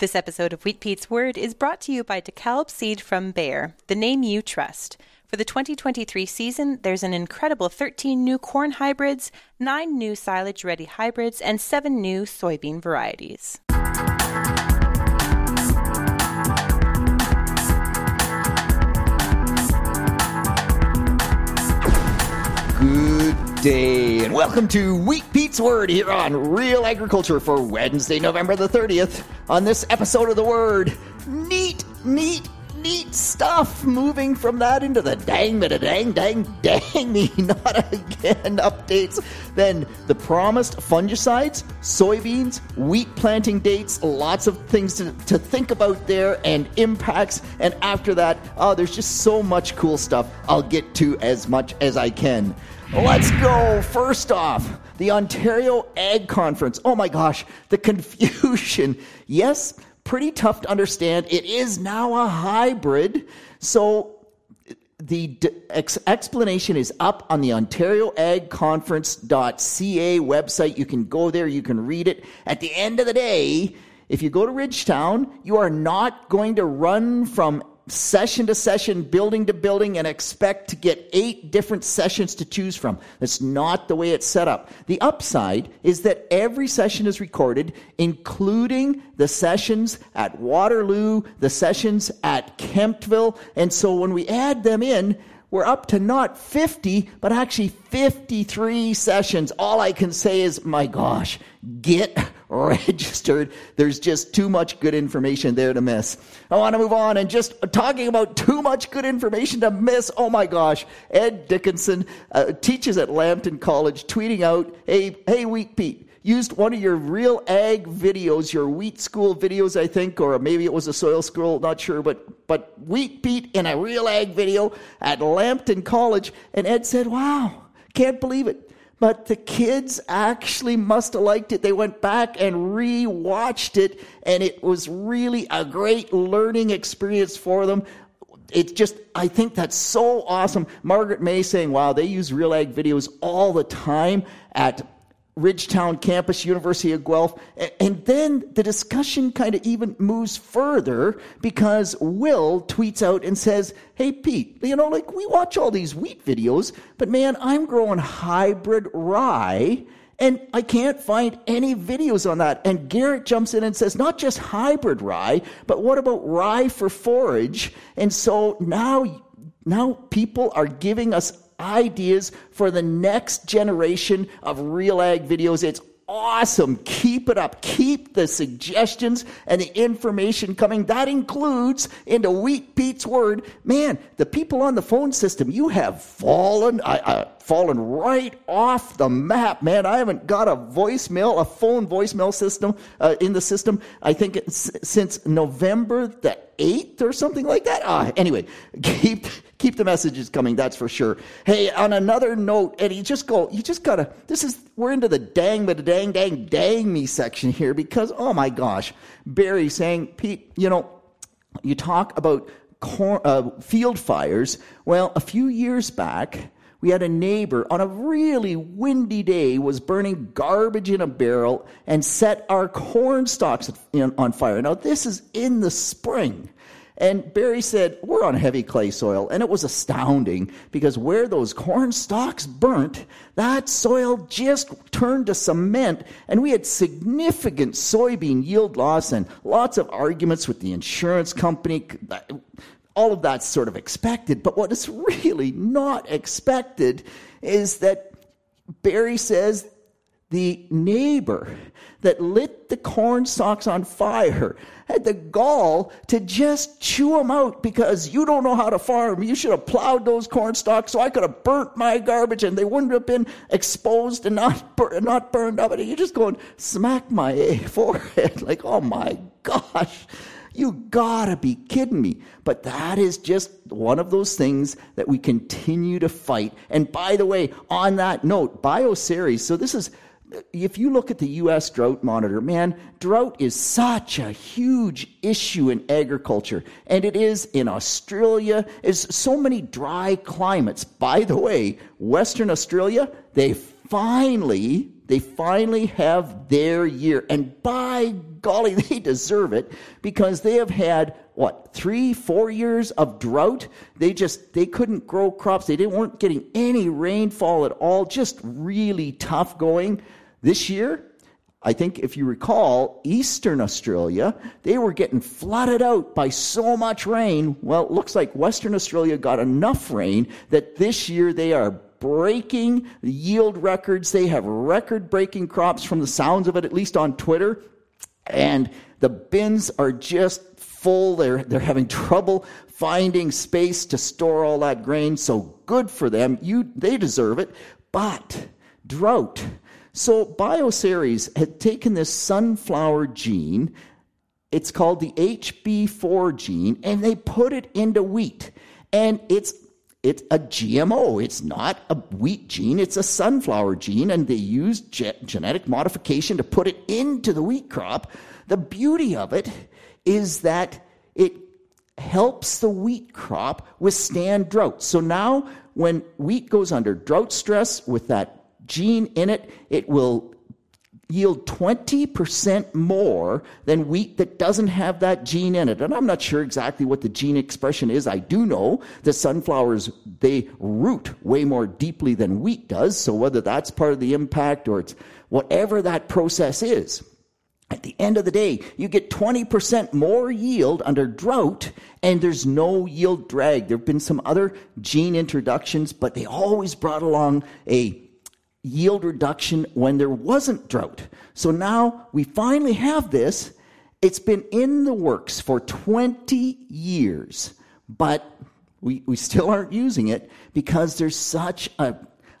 This episode of Wheat Pete's Word is brought to you by DeKalb Seed from Bayer, the name you trust. For the 2023 season, there's an incredible 13 new corn hybrids, 9 new silage ready hybrids, and 7 new soybean varieties. Day, and welcome to Wheat Pete's Word here on Real Agriculture for Wednesday, November the 30th. On this episode of The Word, neat, neat, neat stuff. Moving from that into the dang, but dang, dang, dang me, not again updates. Then the promised fungicides, soybeans, wheat planting dates, lots of things to, to think about there, and impacts. And after that, oh, there's just so much cool stuff. I'll get to as much as I can. Let's go. First off, the Ontario Ag Conference. Oh my gosh, the confusion. Yes, pretty tough to understand. It is now a hybrid. So the d- ex- explanation is up on the Ontario Ag Conference.ca website. You can go there, you can read it. At the end of the day, if you go to Ridgetown, you are not going to run from session to session, building to building, and expect to get eight different sessions to choose from. That's not the way it's set up. The upside is that every session is recorded, including the sessions at Waterloo, the sessions at Kemptville, and so when we add them in, we're up to not 50, but actually 53 sessions. All I can say is, my gosh, get registered. There's just too much good information there to miss. I want to move on and just talking about too much good information to miss. Oh my gosh. Ed Dickinson uh, teaches at Lambton College, tweeting out, hey, hey, Wheat Pete used one of your real ag videos, your wheat school videos, I think, or maybe it was a soil school, not sure, but but wheat Pete in a real ag video at Lambton College, and Ed said, "Wow, can't believe it." But the kids actually must have liked it. They went back and re-watched it, and it was really a great learning experience for them it's just i think that's so awesome margaret may saying wow they use real ag videos all the time at Ridgetown campus, University of Guelph. And then the discussion kind of even moves further because Will tweets out and says, Hey, Pete, you know, like we watch all these wheat videos, but man, I'm growing hybrid rye and I can't find any videos on that. And Garrett jumps in and says, not just hybrid rye, but what about rye for forage? And so now, now people are giving us ideas for the next generation of real ag videos. It's awesome. Keep it up. Keep the suggestions and the information coming. That includes into Wheat Pete's word. Man, the people on the phone system, you have fallen, uh, uh, fallen right off the map, man. I haven't got a voicemail, a phone voicemail system uh, in the system. I think since November the 8th or something like that. Ah, anyway, keep keep the messages coming, that's for sure. Hey, on another note, you just go, you just gotta, this is, we're into the dang, but dang, dang, dang me section here because, oh my gosh, Barry saying, Pete, you know, you talk about uh, field fires. Well, a few years back, we had a neighbor on a really windy day was burning garbage in a barrel and set our corn stalks on fire. Now, this is in the spring. And Barry said, We're on heavy clay soil. And it was astounding because where those corn stalks burnt, that soil just turned to cement. And we had significant soybean yield loss and lots of arguments with the insurance company. All of that's sort of expected. But what is really not expected is that Barry says the neighbor that lit the corn stalks on fire had the gall to just chew them out because you don't know how to farm. You should have plowed those corn stalks so I could have burnt my garbage and they wouldn't have been exposed and not, bur- not burned up. And you're just going, smack my forehead. like, oh my gosh. You gotta be kidding me. But that is just one of those things that we continue to fight. And by the way, on that note, Bioceres, so this is if you look at the US drought monitor, man, drought is such a huge issue in agriculture. And it is in Australia. Is so many dry climates. By the way, Western Australia, they finally, they finally have their year. And by golly, they deserve it because they have had what three, four years of drought. They just they couldn't grow crops. They didn't weren't getting any rainfall at all. Just really tough going. This year, I think if you recall, Eastern Australia, they were getting flooded out by so much rain. Well, it looks like Western Australia got enough rain that this year they are breaking yield records. They have record breaking crops from the sounds of it, at least on Twitter. And the bins are just full. They're, they're having trouble finding space to store all that grain. So good for them. You, they deserve it. But drought so Bioceres had taken this sunflower gene, it's called the HB4 gene, and they put it into wheat. And it's it's a GMO. It's not a wheat gene, it's a sunflower gene, and they used ge- genetic modification to put it into the wheat crop. The beauty of it is that it helps the wheat crop withstand drought. So now, when wheat goes under drought stress with that gene in it, it will yield 20% more than wheat that doesn't have that gene in it. And I'm not sure exactly what the gene expression is. I do know that sunflowers, they root way more deeply than wheat does. So whether that's part of the impact or it's whatever that process is, at the end of the day, you get 20% more yield under drought, and there's no yield drag. There have been some other gene introductions, but they always brought along a yield reduction when there wasn't drought. So now we finally have this. It's been in the works for 20 years, but we, we still aren't using it because there's such a,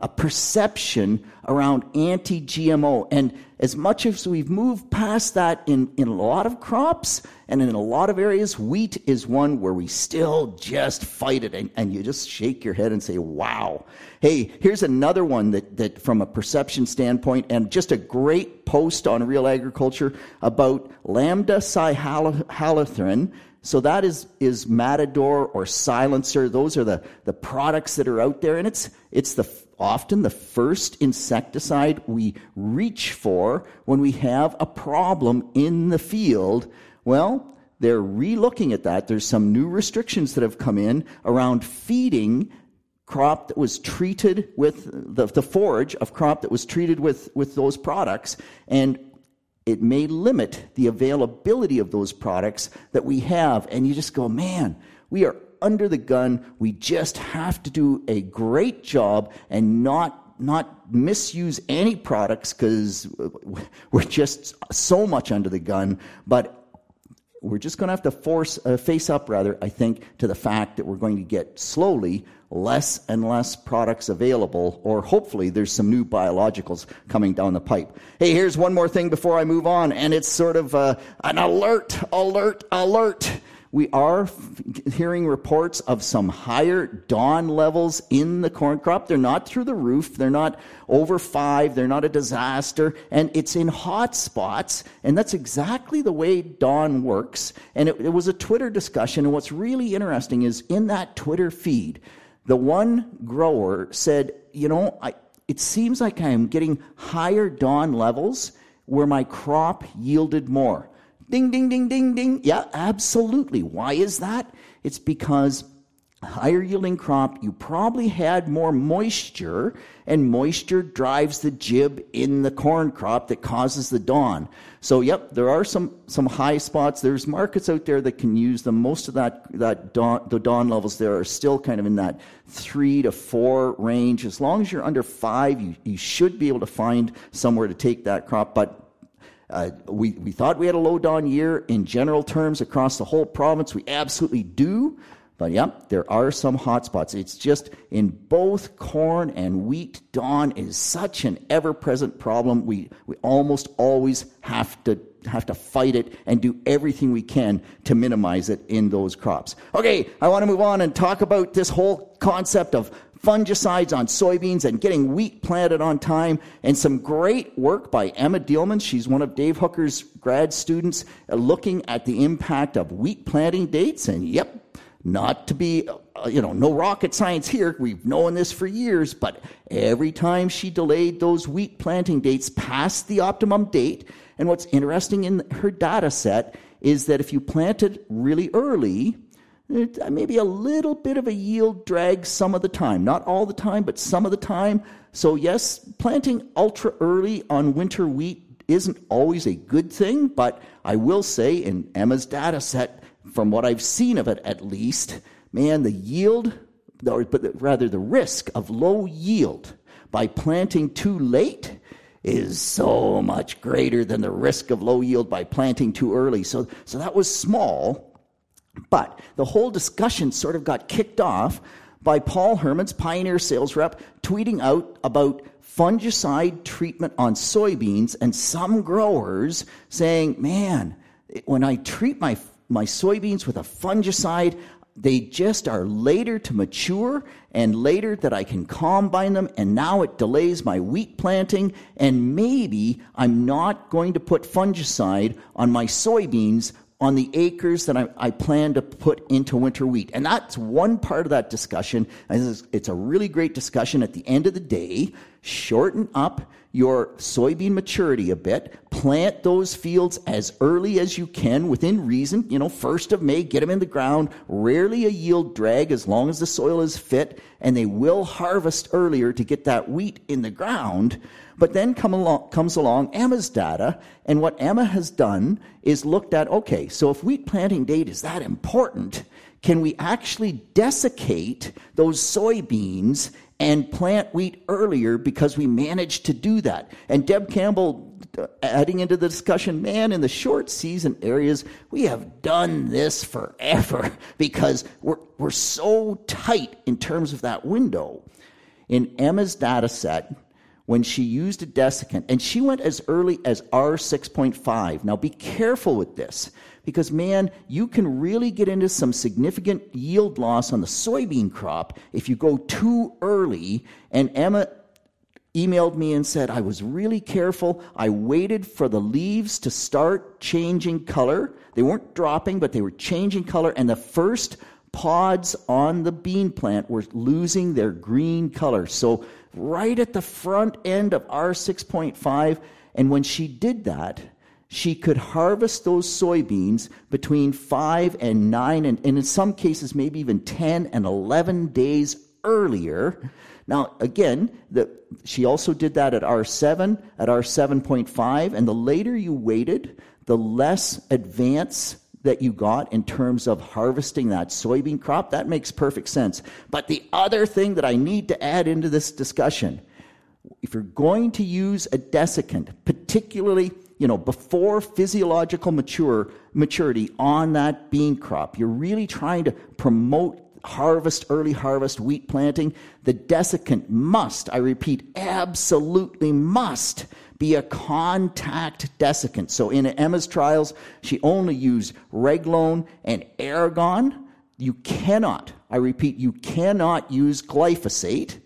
a perception around anti GMO. And as much as we've moved past that in, in a lot of crops and in a lot of areas, wheat is one where we still just fight it and, and you just shake your head and say, wow. Hey, here's another one that, that from a perception standpoint and just a great post on real agriculture about lambda cyhalothrin. So that is, is Matador or Silencer. Those are the, the products that are out there. And it's, it's the often the first insecticide we reach for when we have a problem in the field. Well, they're relooking at that. There's some new restrictions that have come in around feeding crop that was treated with the, the forage of crop that was treated with, with those products. And it may limit the availability of those products that we have. And you just go, man, we are under the gun. We just have to do a great job and not not misuse any products because we're just so much under the gun. But we're just going to have to force uh, face up, rather, I think, to the fact that we're going to get slowly less and less products available, or hopefully there's some new biologicals coming down the pipe. Hey, here's one more thing before I move on, and it's sort of uh, an alert, alert, alert we are hearing reports of some higher DON levels in the corn crop. They're not through the roof. They're not over five. They're not a disaster. And it's in hot spots. And that's exactly the way DON works. And it, it was a Twitter discussion. And what's really interesting is in that Twitter feed, the one grower said, you know, I, it seems like I'm getting higher DON levels where my crop yielded more. Ding, ding, ding, ding, ding. Yeah, absolutely. Why is that? It's because higher yielding crop, you probably had more moisture, and moisture drives the gib in the corn crop that causes the DON. So, yep, there are some, some high spots. There's markets out there that can use them. Most of that, that DON, the DON levels there are still kind of in that three to four range. As long as you're under five, you, you should be able to find somewhere to take that crop. But uh, we, we thought we had a low DON year in general terms across the whole province. We absolutely do. But yeah, there are some hot spots. It's just in both corn and wheat, DON is such an ever present problem. We, we almost always have to have to fight it and do everything we can to minimize it in those crops. Okay, I want to move on and talk about this whole concept of fungicides on soybeans and getting wheat planted on time, and some great work by Emma Dielman. She's one of Dave Hooker's grad students uh, looking at the impact of wheat planting dates. And yep, not to be uh, you know, no rocket science here. We've known this for years, but every time she delayed those wheat planting dates past the optimum date, and what's interesting in her data set is that if you planted really early, Uh, maybe a little bit of a yield drag some of the time. Not all the time, but some of the time. So, yes, planting ultra early on winter wheat isn't always a good thing, but I will say in Emma's data set, from what I've seen of it at least, man, the yield, or but rather the risk of low yield by planting too late is so much greater than the risk of low yield by planting too early. So, so that was small, but the whole discussion sort of got kicked off by Paul Hermans, Pioneer sales rep, tweeting out about fungicide treatment on soybeans and some growers saying, man, when I treat my, my soybeans with a fungicide, they just are later to mature and later that I can combine them and now it delays my wheat planting and maybe I'm not going to put fungicide on my soybeans on the acres that I, I, plan to put into winter wheat. And that's one part of that discussion. It's a really great discussion. At the end of the day, shorten up your soybean maturity a bit. Plant those fields as early as you can within reason. You know, first of May, get them in the ground. Rarely a yield drag as long as the soil is fit, and they will harvest earlier to get that wheat in the ground. But then come along, comes along Emma's data, and what Emma has done is looked at okay, so if wheat planting date is that important, can we actually desiccate those soybeans and plant wheat earlier because we managed to do that? And Deb Campbell uh, adding into the discussion, man, in the short season areas, we have done this forever because we're, we're so tight in terms of that window. In Emma's data set, when she used a desiccant, and she went as early as R6.5. Now be careful with this, because man, you can really get into some significant yield loss on the soybean crop if you go too early. And Emma emailed me and said, I was really careful. I waited for the leaves to start changing color. They weren't dropping, but they were changing color. And the first pods on the bean plant were losing their green color. So right at the front end of R6.5. And when she did that, she could harvest those soybeans between five and nine, and, and in some cases, maybe even 10 and 11 days earlier. Now, again, the, she also did that at R7, at R7.5, and the later you waited, the less advance that you got in terms of harvesting that soybean crop, that makes perfect sense. But the other thing that I need to add into this discussion, if you're going to use a desiccant, particularly you know, before physiological mature, maturity on that bean crop, you're really trying to promote harvest, early harvest, wheat planting. The desiccant must, I repeat, absolutely must be a contact desiccant. So in Emma's trials, she only used Reglone and Eragon. You cannot, I repeat, you cannot use glyphosate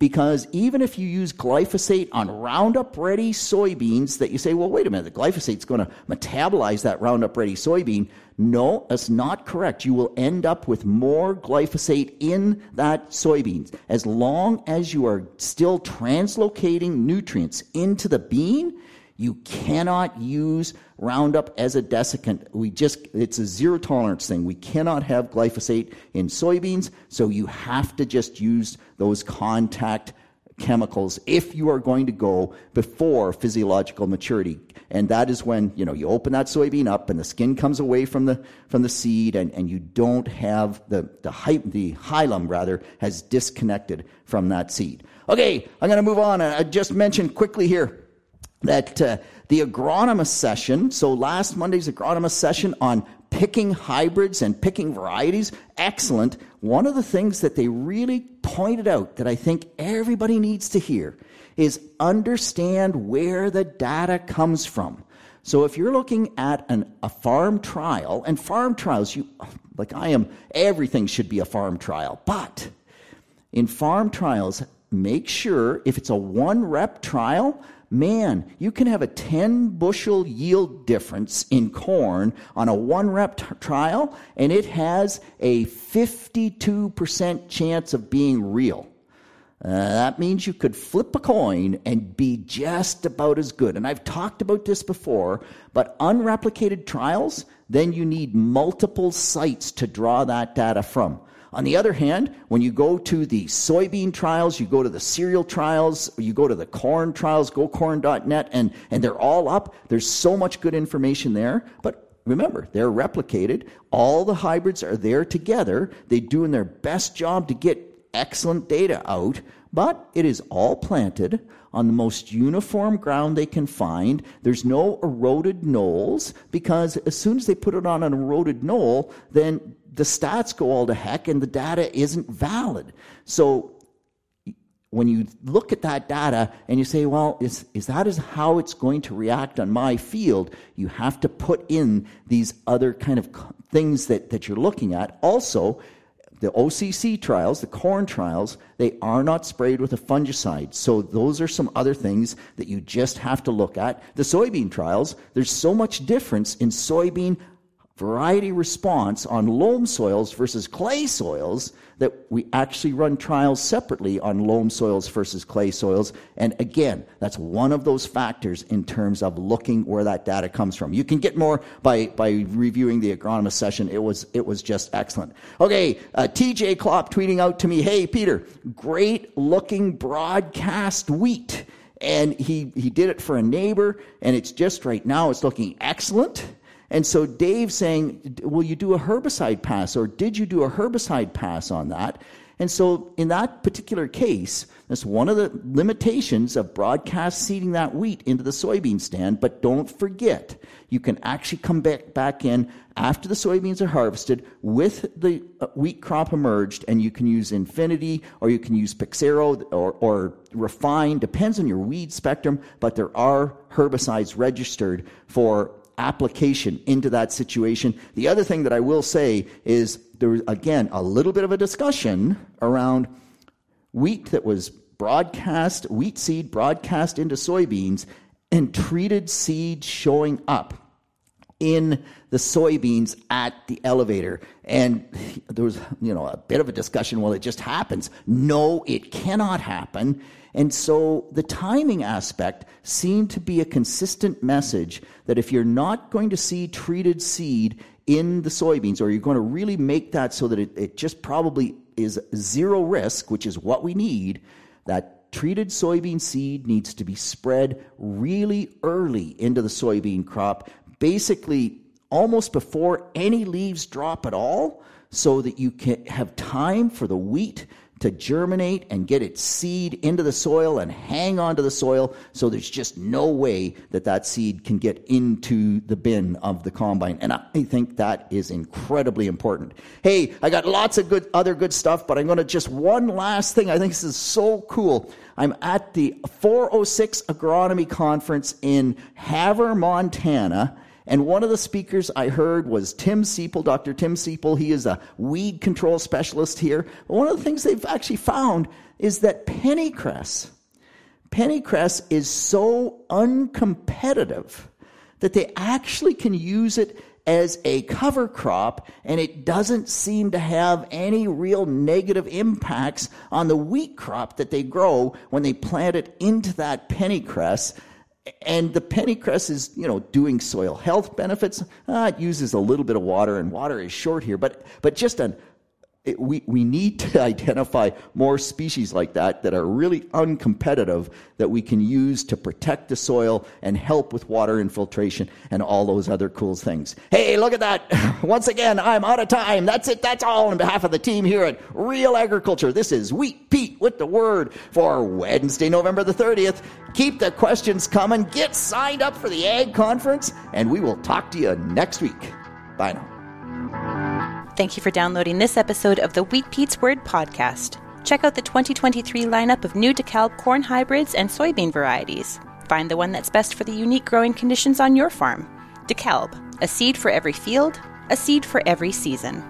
because even if you use glyphosate on Roundup ready soybeans, that you say, well, wait a minute, the glyphosate's going to metabolize that Roundup ready soybean. No, that's not correct. You will end up with more glyphosate in that soybeans. As long as you are still translocating nutrients into the bean, you cannot use Roundup as a desiccant. We just, it's a zero tolerance thing. We cannot have glyphosate in soybeans, so you have to just use those contact chemicals if you are going to go before physiological maturity. And that is when, you know, you open that soybean up and the skin comes away from the, from the seed and, and you don't have the, the, hy- the hilum rather has disconnected from that seed. Okay, I'm going to move on. I just mentioned quickly here that uh, the agronomist session, so last Monday's agronomist session on picking hybrids and picking varieties, excellent. One of the things that they really pointed out that I think everybody needs to hear is understand where the data comes from. So if you're looking at an, a farm trial, and farm trials, you like I am, everything should be a farm trial, but in farm trials, make sure if it's a one rep trial, man, you can have a 10 bushel yield difference in corn on a one rep t- trial, and it has a 52% chance of being real. Uh, that means you could flip a coin and be just about as good. And I've talked about this before, but unreplicated trials, then you need multiple sites to draw that data from. On the other hand, when you go to the soybean trials, you go to the cereal trials, you go to the corn trials, gocorn.net, and, and they're all up. There's so much good information there. But remember, they're replicated. All the hybrids are there together. They're doing their best job to get excellent data out, but it is all planted on the most uniform ground they can find. There's no eroded knolls because as soon as they put it on an eroded knoll, then the stats go all to heck and the data isn't valid. So when you look at that data and you say, well, is, is that is how it's going to react on my field? You have to put in these other kind of things that, that you're looking at. Also, the OCC trials, the corn trials, they are not sprayed with a fungicide. So those are some other things that you just have to look at. The soybean trials, there's so much difference in soybean variety response on loam soils versus clay soils that we actually run trials separately on loam soils versus clay soils. And again, that's one of those factors in terms of looking where that data comes from. You can get more by, by reviewing the agronomist session. It was, it was just excellent. Okay, uh, TJ Klopp tweeting out to me, hey, Peter, great looking broadcast wheat. And he, he did it for a neighbor, and it's just right now, it's looking excellent. And so Dave's saying, Will you do a herbicide pass? Or did you do a herbicide pass on that? And so in that particular case, that's one of the limitations of broadcast seeding that wheat into the soybean stand. But don't forget, you can actually come back, back in after the soybeans are harvested with the uh, wheat crop emerged, and you can use Infinity or you can use Pixaro or, or Refine, depends on your weed spectrum, but there are herbicides registered for application into that situation. The other thing that I will say is there was, again, a little bit of a discussion around wheat that was broadcast, wheat seed broadcast into soybeans, and treated seed showing up in the soybeans at the elevator. And there was, you know, a bit of a discussion, well, it just happens. No, it cannot happen. And so the timing aspect seemed to be a consistent message that if you're not going to see treated seed in the soybeans, or you're going to really make that so that it, it just probably is zero risk, which is what we need, that treated soybean seed needs to be spread really early into the soybean crop, basically almost before any leaves drop at all, so that you can have time for the wheat to germinate and get its seed into the soil and hang onto the soil so there's just no way that that seed can get into the bin of the combine. And i think that is incredibly important. Hey i got lots of good other good stuff but i'm going to just one last thing. I think this is so cool. I'm at the 406 agronomy conference in havre montana and one of the speakers I heard was Tim Seipel, Dr. Tim Seipel. He is a weed control specialist here. One of the things they've actually found is that pennycress, pennycress is so uncompetitive that they actually can use it as a cover crop and it doesn't seem to have any real negative impacts on the wheat crop that they grow when they plant it into that pennycress and the pennycress is, you know, doing soil health benefits. Uh, it uses a little bit of water, and water is short here, but but just an it, we, we need to identify more species like that that are really uncompetitive that we can use to protect the soil and help with water infiltration and all those other cool things. Hey, look at that. Once again, I'm out of time. That's it. That's all on behalf of the team here at Real Agriculture. This is Wheat Pete with the word for Wednesday, November the 30th. Keep the questions coming. Get signed up for the Ag Conference, and we will talk to you next week. Bye now. Thank you for downloading this episode of the Wheat Pete's Word podcast. Check out the 2023 lineup of new DeKalb corn hybrids and soybean varieties. Find the one that's best for the unique growing conditions on your farm. DeKalb, a seed for every field, a seed for every season.